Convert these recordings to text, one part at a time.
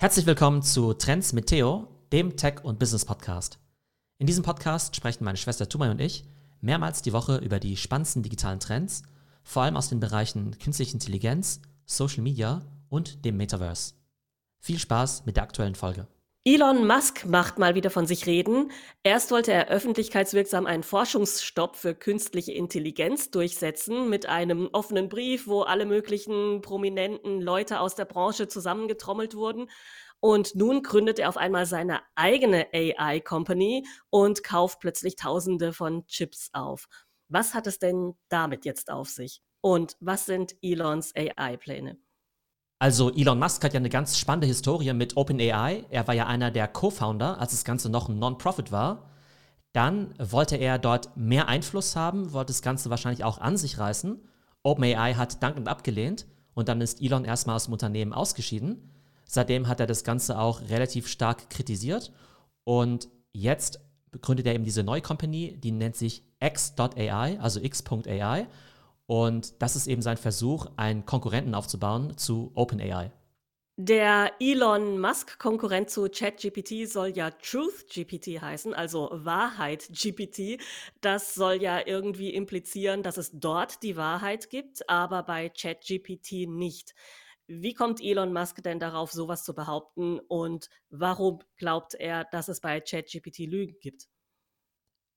Herzlich willkommen zu Trends mit Theo, dem Tech- und Business-Podcast. In diesem Podcast sprechen meine Schwester Tumay und ich mehrmals die Woche über die spannendsten digitalen Trends, vor allem aus den Bereichen künstliche Intelligenz, Social Media und dem Metaverse. Viel Spaß mit der aktuellen Folge. Elon Musk macht mal wieder von sich reden. Erst wollte er öffentlichkeitswirksam einen Forschungsstopp für künstliche Intelligenz durchsetzen mit einem offenen Brief, wo alle möglichen prominenten Leute aus der Branche zusammengetrommelt wurden. Und nun gründet er auf einmal seine eigene AI-Company und kauft plötzlich Tausende von Chips auf. Was hat es denn damit jetzt auf sich? Und was sind Elons AI-Pläne? Also Elon Musk hat ja eine ganz spannende Historie mit OpenAI. Er war ja einer der Co-Founder, als das Ganze noch ein Non-Profit war. Dann wollte er dort mehr Einfluss haben, wollte das Ganze wahrscheinlich auch an sich reißen. OpenAI hat dankend abgelehnt und dann ist Elon erstmal aus dem Unternehmen ausgeschieden. Seitdem hat er das Ganze auch relativ stark kritisiert und jetzt gründet er eben diese neue Company, die nennt sich X.ai, also X.ai und das ist eben sein Versuch, einen Konkurrenten aufzubauen zu OpenAI. Der Elon Musk-Konkurrent zu ChatGPT soll ja TruthGPT heißen, also Wahrheit-GPT. Das soll ja irgendwie implizieren, dass es dort die Wahrheit gibt, aber bei ChatGPT nicht. Wie kommt Elon Musk denn darauf, sowas zu behaupten und warum glaubt er, dass es bei ChatGPT Lügen gibt?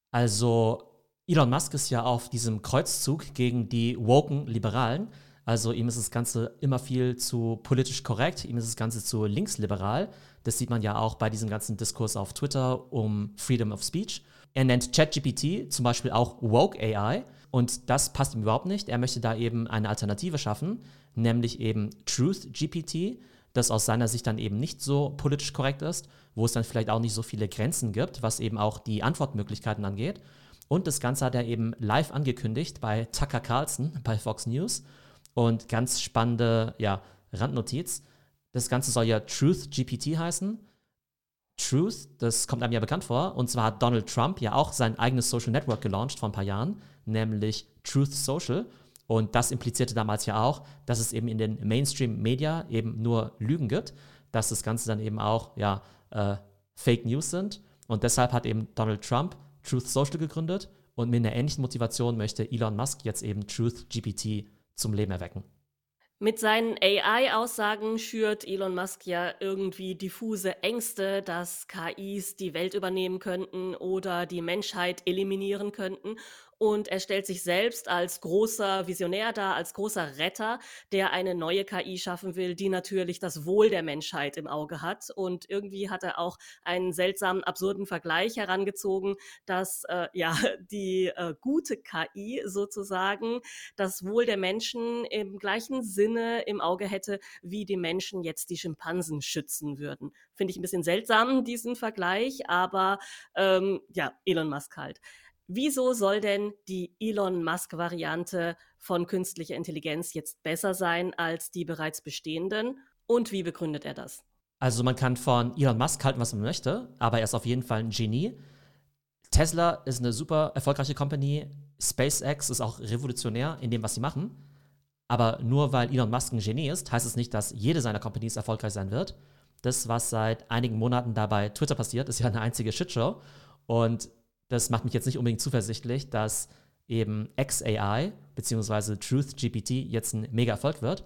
Also Elon Musk ist ja auf diesem Kreuzzug gegen die woken Liberalen. Also ihm ist das Ganze immer viel zu politisch korrekt, ihm ist das Ganze zu linksliberal. Das sieht man ja auch bei diesem ganzen Diskurs auf Twitter um Freedom of Speech. Er nennt ChatGPT zum Beispiel auch Woke AI und das passt ihm überhaupt nicht. Er möchte da eben eine Alternative schaffen, nämlich eben Truth GPT, das aus seiner Sicht dann eben nicht so politisch korrekt ist, wo es dann vielleicht auch nicht so viele Grenzen gibt, was eben auch die Antwortmöglichkeiten angeht. Und das Ganze hat er eben live angekündigt bei Tucker Carlson bei Fox News. Und ganz spannende ja, Randnotiz. Das Ganze soll ja Truth GPT heißen. Truth, das kommt einem ja bekannt vor. Und zwar hat Donald Trump ja auch sein eigenes Social Network gelauncht vor ein paar Jahren, nämlich Truth Social. Und das implizierte damals ja auch, dass es eben in den Mainstream-Media eben nur Lügen gibt, dass das Ganze dann eben auch ja, äh, Fake News sind. Und deshalb hat eben Donald Trump Truth Social gegründet und mit einer ähnlichen Motivation möchte Elon Musk jetzt eben Truth GPT zum Leben erwecken. Mit seinen AI-Aussagen schürt Elon Musk ja irgendwie diffuse Ängste, dass KIs die Welt übernehmen könnten oder die Menschheit eliminieren könnten. Und er stellt sich selbst als großer Visionär dar, als großer Retter, der eine neue KI schaffen will, die natürlich das Wohl der Menschheit im Auge hat. Und irgendwie hat er auch einen seltsamen, absurden Vergleich herangezogen, dass äh, ja die äh, gute KI sozusagen das Wohl der Menschen im gleichen Sinne im Auge hätte, wie die Menschen jetzt die Schimpansen schützen würden. Finde ich ein bisschen seltsam, diesen Vergleich, aber ähm, ja, Elon Musk halt. Wieso soll denn die Elon Musk-Variante von künstlicher Intelligenz jetzt besser sein als die bereits bestehenden? Und wie begründet er das? Also man kann von Elon Musk halten, was man möchte, aber er ist auf jeden Fall ein Genie. Tesla ist eine super erfolgreiche Company. SpaceX ist auch revolutionär in dem, was sie machen. Aber nur weil Elon Musk ein Genie ist, heißt es nicht, dass jede seiner Companies erfolgreich sein wird. Das, was seit einigen Monaten da bei Twitter passiert, ist ja eine einzige Shitshow. Und das macht mich jetzt nicht unbedingt zuversichtlich, dass eben XAI bzw. TruthGPT jetzt ein mega Erfolg wird.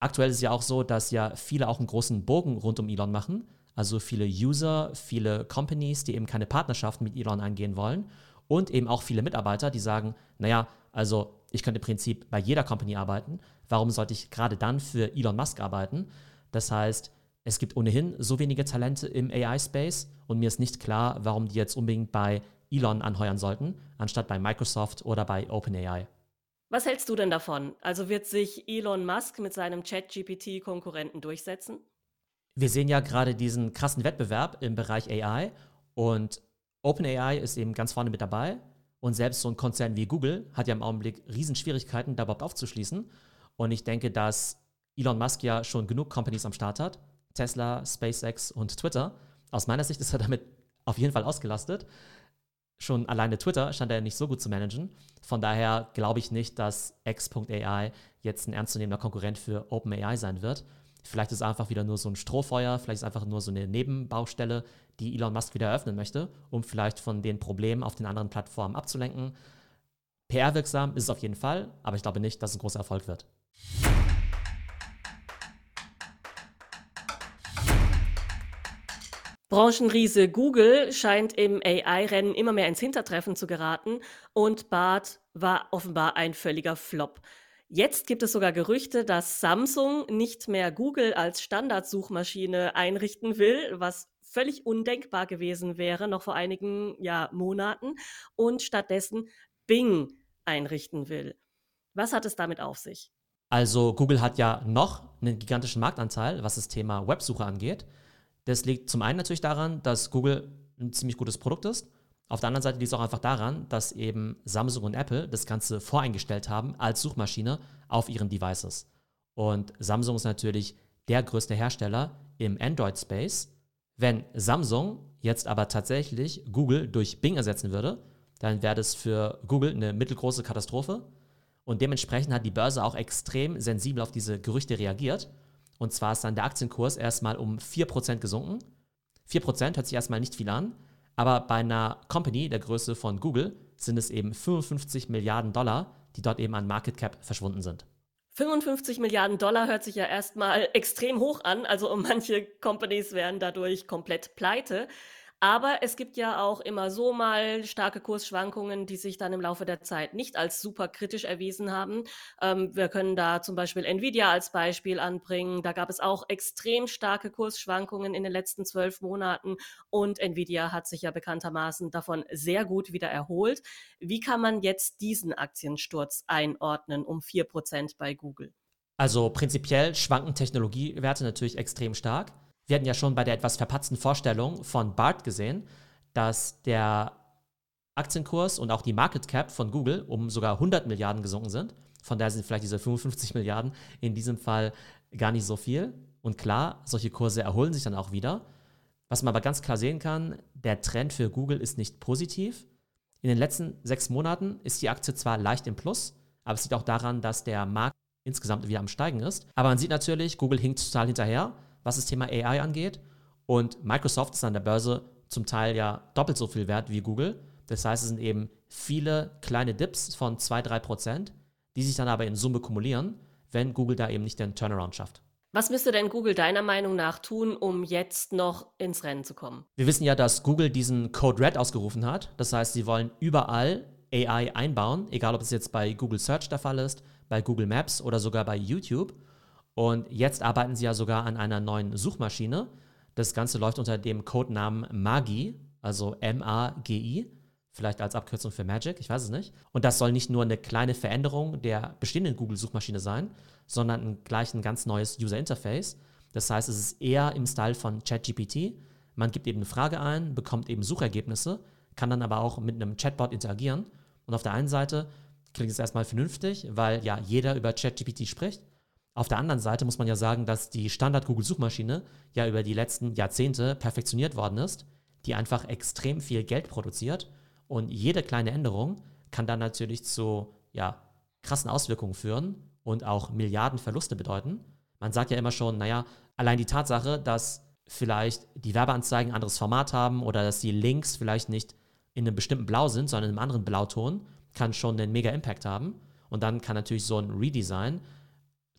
Aktuell ist es ja auch so, dass ja viele auch einen großen Bogen rund um Elon machen. Also viele User, viele Companies, die eben keine Partnerschaften mit Elon eingehen wollen. Und eben auch viele Mitarbeiter, die sagen, naja, also ich könnte im Prinzip bei jeder Company arbeiten. Warum sollte ich gerade dann für Elon Musk arbeiten? Das heißt, es gibt ohnehin so wenige Talente im AI-Space und mir ist nicht klar, warum die jetzt unbedingt bei Elon anheuern sollten, anstatt bei Microsoft oder bei OpenAI. Was hältst du denn davon? Also wird sich Elon Musk mit seinem Chat-GPT-Konkurrenten durchsetzen? Wir sehen ja gerade diesen krassen Wettbewerb im Bereich AI und OpenAI ist eben ganz vorne mit dabei. Und selbst so ein Konzern wie Google hat ja im Augenblick Riesenschwierigkeiten, da überhaupt aufzuschließen. Und ich denke, dass Elon Musk ja schon genug Companies am Start hat. Tesla, SpaceX und Twitter. Aus meiner Sicht ist er damit auf jeden Fall ausgelastet schon alleine Twitter scheint er nicht so gut zu managen. Von daher glaube ich nicht, dass X.AI jetzt ein ernstzunehmender Konkurrent für OpenAI sein wird. Vielleicht ist es einfach wieder nur so ein Strohfeuer, vielleicht ist es einfach nur so eine Nebenbaustelle, die Elon Musk wieder eröffnen möchte, um vielleicht von den Problemen auf den anderen Plattformen abzulenken. PR-wirksam ist es auf jeden Fall, aber ich glaube nicht, dass es ein großer Erfolg wird. Branchenriese Google scheint im AI-Rennen immer mehr ins Hintertreffen zu geraten und Bart war offenbar ein völliger Flop. Jetzt gibt es sogar Gerüchte, dass Samsung nicht mehr Google als Standardsuchmaschine einrichten will, was völlig undenkbar gewesen wäre, noch vor einigen ja, Monaten, und stattdessen Bing einrichten will. Was hat es damit auf sich? Also Google hat ja noch einen gigantischen Marktanteil, was das Thema Websuche angeht. Das liegt zum einen natürlich daran, dass Google ein ziemlich gutes Produkt ist. Auf der anderen Seite liegt es auch einfach daran, dass eben Samsung und Apple das Ganze voreingestellt haben als Suchmaschine auf ihren Devices. Und Samsung ist natürlich der größte Hersteller im Android-Space. Wenn Samsung jetzt aber tatsächlich Google durch Bing ersetzen würde, dann wäre das für Google eine mittelgroße Katastrophe. Und dementsprechend hat die Börse auch extrem sensibel auf diese Gerüchte reagiert und zwar ist dann der Aktienkurs erstmal um 4% gesunken. 4% hört sich erstmal nicht viel an, aber bei einer Company der Größe von Google sind es eben 55 Milliarden Dollar, die dort eben an Market Cap verschwunden sind. 55 Milliarden Dollar hört sich ja erstmal extrem hoch an, also manche Companies wären dadurch komplett pleite. Aber es gibt ja auch immer so mal starke Kursschwankungen, die sich dann im Laufe der Zeit nicht als super kritisch erwiesen haben. Ähm, wir können da zum Beispiel Nvidia als Beispiel anbringen. Da gab es auch extrem starke Kursschwankungen in den letzten zwölf Monaten und Nvidia hat sich ja bekanntermaßen davon sehr gut wieder erholt. Wie kann man jetzt diesen Aktiensturz einordnen um vier Prozent bei Google? Also prinzipiell schwanken Technologiewerte natürlich extrem stark wir hatten ja schon bei der etwas verpatzten Vorstellung von BART gesehen, dass der Aktienkurs und auch die Market Cap von Google um sogar 100 Milliarden gesunken sind. Von daher sind vielleicht diese 55 Milliarden in diesem Fall gar nicht so viel. Und klar, solche Kurse erholen sich dann auch wieder. Was man aber ganz klar sehen kann, der Trend für Google ist nicht positiv. In den letzten sechs Monaten ist die Aktie zwar leicht im Plus, aber es liegt auch daran, dass der Markt insgesamt wieder am Steigen ist. Aber man sieht natürlich, Google hinkt total hinterher was das Thema AI angeht. Und Microsoft ist an der Börse zum Teil ja doppelt so viel wert wie Google. Das heißt, es sind eben viele kleine Dips von 2-3 Prozent, die sich dann aber in Summe kumulieren, wenn Google da eben nicht den Turnaround schafft. Was müsste denn Google deiner Meinung nach tun, um jetzt noch ins Rennen zu kommen? Wir wissen ja, dass Google diesen Code Red ausgerufen hat. Das heißt, sie wollen überall AI einbauen, egal ob es jetzt bei Google Search der Fall ist, bei Google Maps oder sogar bei YouTube. Und jetzt arbeiten sie ja sogar an einer neuen Suchmaschine. Das Ganze läuft unter dem Codenamen Magi, also M-A-G-I, vielleicht als Abkürzung für Magic, ich weiß es nicht. Und das soll nicht nur eine kleine Veränderung der bestehenden Google-Suchmaschine sein, sondern gleich ein ganz neues User Interface. Das heißt, es ist eher im Style von ChatGPT. Man gibt eben eine Frage ein, bekommt eben Suchergebnisse, kann dann aber auch mit einem Chatbot interagieren. Und auf der einen Seite klingt es erstmal vernünftig, weil ja jeder über ChatGPT spricht. Auf der anderen Seite muss man ja sagen, dass die Standard-Google-Suchmaschine ja über die letzten Jahrzehnte perfektioniert worden ist, die einfach extrem viel Geld produziert und jede kleine Änderung kann dann natürlich zu ja, krassen Auswirkungen führen und auch Milliardenverluste bedeuten. Man sagt ja immer schon, naja, allein die Tatsache, dass vielleicht die Werbeanzeigen ein anderes Format haben oder dass die Links vielleicht nicht in einem bestimmten Blau sind, sondern in einem anderen Blauton, kann schon einen mega Impact haben. Und dann kann natürlich so ein Redesign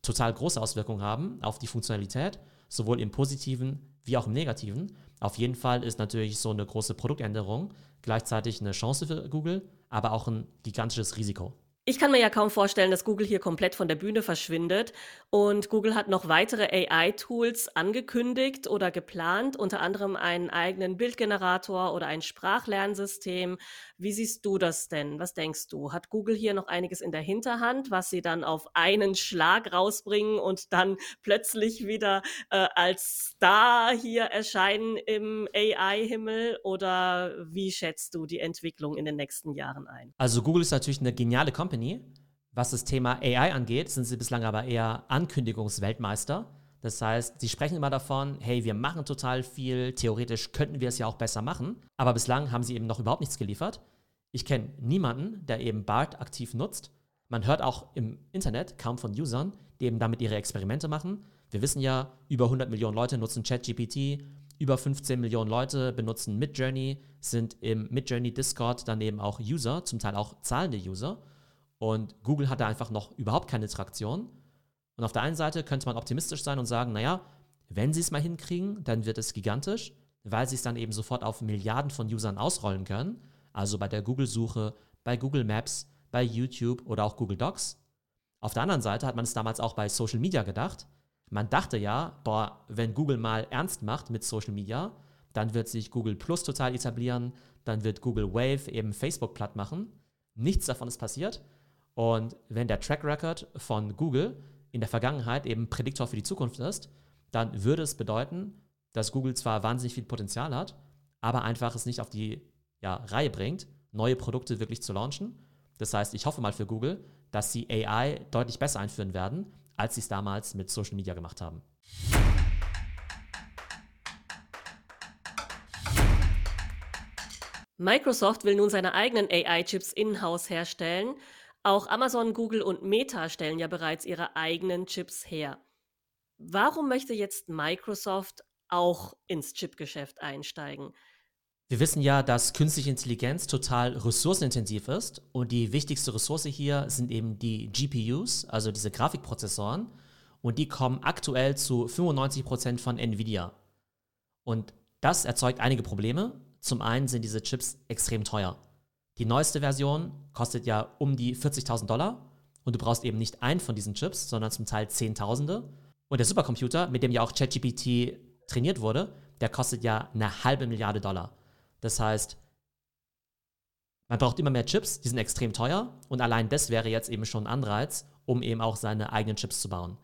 total große Auswirkungen haben auf die Funktionalität, sowohl im positiven wie auch im negativen. Auf jeden Fall ist natürlich so eine große Produktänderung gleichzeitig eine Chance für Google, aber auch ein gigantisches Risiko. Ich kann mir ja kaum vorstellen, dass Google hier komplett von der Bühne verschwindet. Und Google hat noch weitere AI-Tools angekündigt oder geplant, unter anderem einen eigenen Bildgenerator oder ein Sprachlernsystem. Wie siehst du das denn? Was denkst du? Hat Google hier noch einiges in der Hinterhand, was sie dann auf einen Schlag rausbringen und dann plötzlich wieder äh, als Star hier erscheinen im AI-Himmel? Oder wie schätzt du die Entwicklung in den nächsten Jahren ein? Also Google ist natürlich eine geniale Company Company. Was das Thema AI angeht, sind sie bislang aber eher Ankündigungsweltmeister. Das heißt, sie sprechen immer davon, hey, wir machen total viel, theoretisch könnten wir es ja auch besser machen, aber bislang haben sie eben noch überhaupt nichts geliefert. Ich kenne niemanden, der eben BART aktiv nutzt. Man hört auch im Internet kaum von Usern, die eben damit ihre Experimente machen. Wir wissen ja, über 100 Millionen Leute nutzen ChatGPT, über 15 Millionen Leute benutzen Midjourney, sind im Midjourney Discord daneben auch User, zum Teil auch zahlende User. Und Google hat da einfach noch überhaupt keine Traktion. Und auf der einen Seite könnte man optimistisch sein und sagen, naja, wenn sie es mal hinkriegen, dann wird es gigantisch, weil sie es dann eben sofort auf Milliarden von Usern ausrollen können. Also bei der Google-Suche, bei Google Maps, bei YouTube oder auch Google Docs. Auf der anderen Seite hat man es damals auch bei Social Media gedacht. Man dachte ja, boah, wenn Google mal ernst macht mit Social Media, dann wird sich Google Plus total etablieren, dann wird Google Wave eben Facebook platt machen. Nichts davon ist passiert. Und wenn der Track Record von Google in der Vergangenheit eben Prädiktor für die Zukunft ist, dann würde es bedeuten, dass Google zwar wahnsinnig viel Potenzial hat, aber einfach es nicht auf die ja, Reihe bringt, neue Produkte wirklich zu launchen. Das heißt, ich hoffe mal für Google, dass sie AI deutlich besser einführen werden, als sie es damals mit Social Media gemacht haben. Microsoft will nun seine eigenen AI-Chips in-house herstellen. Auch Amazon, Google und Meta stellen ja bereits ihre eigenen Chips her. Warum möchte jetzt Microsoft auch ins Chipgeschäft einsteigen? Wir wissen ja, dass künstliche Intelligenz total ressourcenintensiv ist und die wichtigste Ressource hier sind eben die GPUs, also diese Grafikprozessoren und die kommen aktuell zu 95 Prozent von Nvidia. Und das erzeugt einige Probleme. Zum einen sind diese Chips extrem teuer. Die neueste Version kostet ja um die 40.000 Dollar und du brauchst eben nicht einen von diesen Chips, sondern zum Teil Zehntausende. Und der Supercomputer, mit dem ja auch ChatGPT trainiert wurde, der kostet ja eine halbe Milliarde Dollar. Das heißt, man braucht immer mehr Chips, die sind extrem teuer und allein das wäre jetzt eben schon ein Anreiz, um eben auch seine eigenen Chips zu bauen.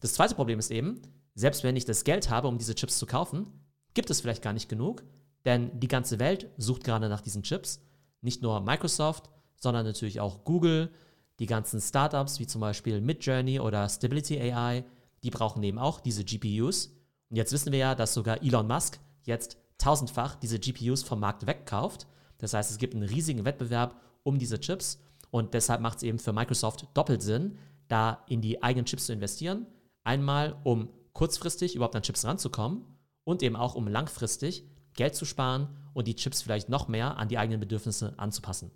Das zweite Problem ist eben, selbst wenn ich das Geld habe, um diese Chips zu kaufen, gibt es vielleicht gar nicht genug, denn die ganze Welt sucht gerade nach diesen Chips. Nicht nur Microsoft, sondern natürlich auch Google, die ganzen Startups wie zum Beispiel Midjourney oder Stability AI, die brauchen eben auch diese GPUs. Und jetzt wissen wir ja, dass sogar Elon Musk jetzt tausendfach diese GPUs vom Markt wegkauft. Das heißt, es gibt einen riesigen Wettbewerb um diese Chips und deshalb macht es eben für Microsoft doppelt Sinn, da in die eigenen Chips zu investieren. Einmal, um kurzfristig überhaupt an Chips ranzukommen und eben auch, um langfristig Geld zu sparen und die Chips vielleicht noch mehr an die eigenen Bedürfnisse anzupassen.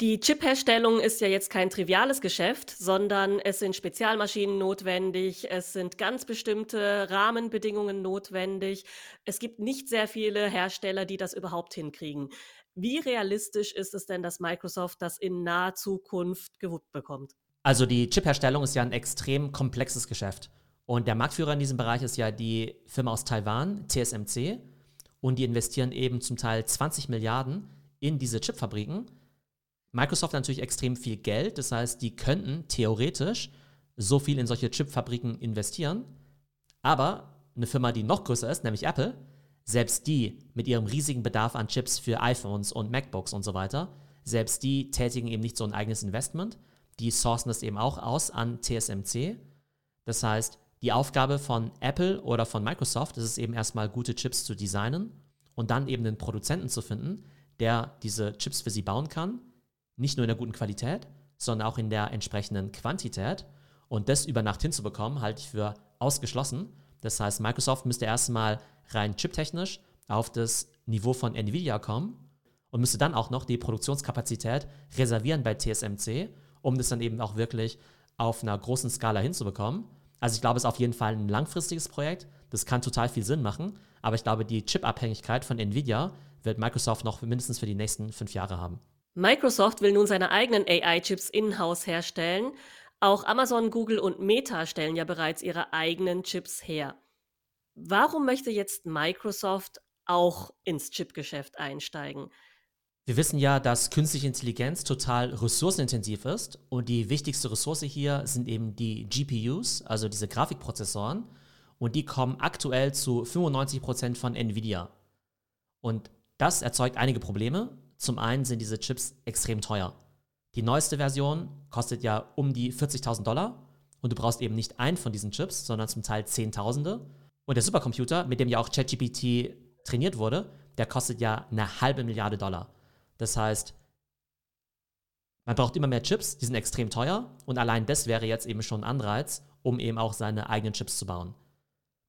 Die Chip-Herstellung ist ja jetzt kein triviales Geschäft, sondern es sind Spezialmaschinen notwendig, es sind ganz bestimmte Rahmenbedingungen notwendig. Es gibt nicht sehr viele Hersteller, die das überhaupt hinkriegen. Wie realistisch ist es denn, dass Microsoft das in naher Zukunft gewuppt bekommt? Also die Chip-Herstellung ist ja ein extrem komplexes Geschäft. Und der Marktführer in diesem Bereich ist ja die Firma aus Taiwan, TSMC. Und die investieren eben zum Teil 20 Milliarden in diese Chipfabriken Microsoft hat natürlich extrem viel Geld, das heißt, die könnten theoretisch so viel in solche Chipfabriken investieren. Aber eine Firma, die noch größer ist, nämlich Apple, selbst die mit ihrem riesigen Bedarf an Chips für iPhones und MacBooks und so weiter, selbst die tätigen eben nicht so ein eigenes Investment. Die sourcen das eben auch aus an TSMC. Das heißt, die Aufgabe von Apple oder von Microsoft ist es eben erstmal gute Chips zu designen und dann eben einen Produzenten zu finden, der diese Chips für sie bauen kann nicht nur in der guten Qualität, sondern auch in der entsprechenden Quantität. Und das über Nacht hinzubekommen, halte ich für ausgeschlossen. Das heißt, Microsoft müsste erstmal rein chiptechnisch auf das Niveau von Nvidia kommen und müsste dann auch noch die Produktionskapazität reservieren bei TSMC, um das dann eben auch wirklich auf einer großen Skala hinzubekommen. Also ich glaube, es ist auf jeden Fall ein langfristiges Projekt. Das kann total viel Sinn machen. Aber ich glaube, die Chip-Abhängigkeit von Nvidia wird Microsoft noch mindestens für die nächsten fünf Jahre haben. Microsoft will nun seine eigenen AI-Chips in-house herstellen. Auch Amazon, Google und Meta stellen ja bereits ihre eigenen Chips her. Warum möchte jetzt Microsoft auch ins Chipgeschäft einsteigen? Wir wissen ja, dass künstliche Intelligenz total ressourcenintensiv ist und die wichtigste Ressource hier sind eben die GPUs, also diese Grafikprozessoren und die kommen aktuell zu 95 Prozent von Nvidia. Und das erzeugt einige Probleme. Zum einen sind diese Chips extrem teuer. Die neueste Version kostet ja um die 40.000 Dollar und du brauchst eben nicht einen von diesen Chips, sondern zum Teil Zehntausende. Und der Supercomputer, mit dem ja auch ChatGPT trainiert wurde, der kostet ja eine halbe Milliarde Dollar. Das heißt, man braucht immer mehr Chips, die sind extrem teuer und allein das wäre jetzt eben schon ein Anreiz, um eben auch seine eigenen Chips zu bauen.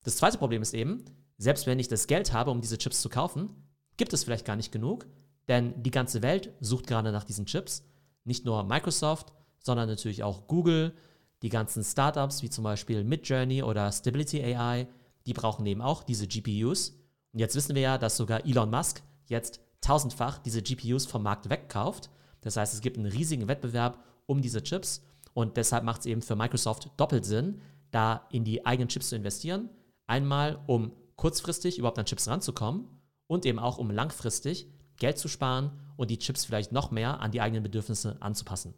Das zweite Problem ist eben, selbst wenn ich das Geld habe, um diese Chips zu kaufen, gibt es vielleicht gar nicht genug, denn die ganze Welt sucht gerade nach diesen Chips. Nicht nur Microsoft, sondern natürlich auch Google, die ganzen Startups wie zum Beispiel Midjourney oder Stability AI, die brauchen eben auch diese GPUs. Und jetzt wissen wir ja, dass sogar Elon Musk jetzt tausendfach diese GPUs vom Markt wegkauft. Das heißt, es gibt einen riesigen Wettbewerb um diese Chips und deshalb macht es eben für Microsoft doppelt Sinn, da in die eigenen Chips zu investieren. Einmal, um kurzfristig überhaupt an Chips ranzukommen und eben auch, um langfristig Geld zu sparen und die Chips vielleicht noch mehr an die eigenen Bedürfnisse anzupassen.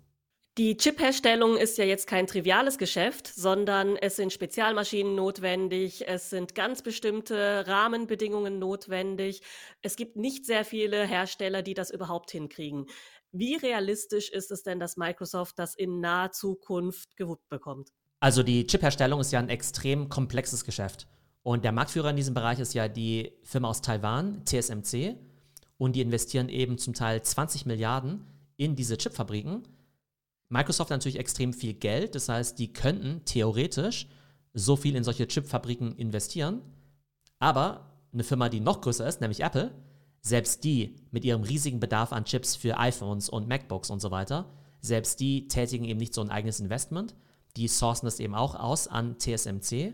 Die Chip-Herstellung ist ja jetzt kein triviales Geschäft, sondern es sind Spezialmaschinen notwendig, es sind ganz bestimmte Rahmenbedingungen notwendig. Es gibt nicht sehr viele Hersteller, die das überhaupt hinkriegen. Wie realistisch ist es denn, dass Microsoft das in naher Zukunft gewuppt bekommt? Also die Chip-Herstellung ist ja ein extrem komplexes Geschäft. Und der Marktführer in diesem Bereich ist ja die Firma aus Taiwan, TSMC. Und die investieren eben zum Teil 20 Milliarden in diese Chipfabriken Microsoft hat natürlich extrem viel Geld, das heißt, die könnten theoretisch so viel in solche Chipfabriken investieren. Aber eine Firma, die noch größer ist, nämlich Apple, selbst die mit ihrem riesigen Bedarf an Chips für iPhones und MacBooks und so weiter, selbst die tätigen eben nicht so ein eigenes Investment. Die sourcen das eben auch aus an TSMC.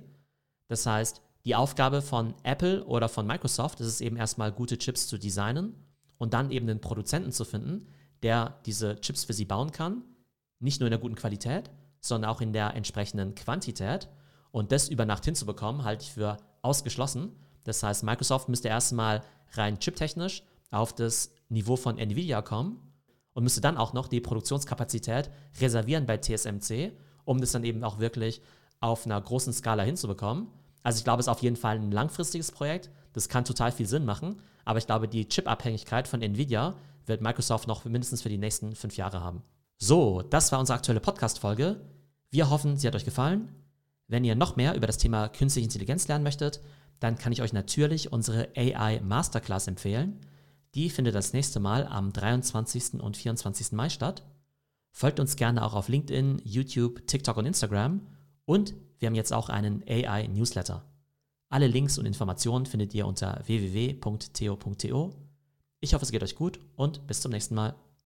Das heißt, die Aufgabe von Apple oder von Microsoft ist es eben erstmal gute Chips zu designen und dann eben einen Produzenten zu finden, der diese Chips für sie bauen kann nicht nur in der guten Qualität, sondern auch in der entsprechenden Quantität. Und das über Nacht hinzubekommen, halte ich für ausgeschlossen. Das heißt, Microsoft müsste erstmal rein chiptechnisch auf das Niveau von Nvidia kommen und müsste dann auch noch die Produktionskapazität reservieren bei TSMC, um das dann eben auch wirklich auf einer großen Skala hinzubekommen. Also ich glaube, es ist auf jeden Fall ein langfristiges Projekt. Das kann total viel Sinn machen. Aber ich glaube, die Chip-Abhängigkeit von Nvidia wird Microsoft noch mindestens für die nächsten fünf Jahre haben. So, das war unsere aktuelle Podcast-Folge. Wir hoffen, sie hat euch gefallen. Wenn ihr noch mehr über das Thema künstliche Intelligenz lernen möchtet, dann kann ich euch natürlich unsere AI Masterclass empfehlen. Die findet das nächste Mal am 23. und 24. Mai statt. Folgt uns gerne auch auf LinkedIn, YouTube, TikTok und Instagram. Und wir haben jetzt auch einen AI Newsletter. Alle Links und Informationen findet ihr unter www.theo.to. Ich hoffe, es geht euch gut und bis zum nächsten Mal.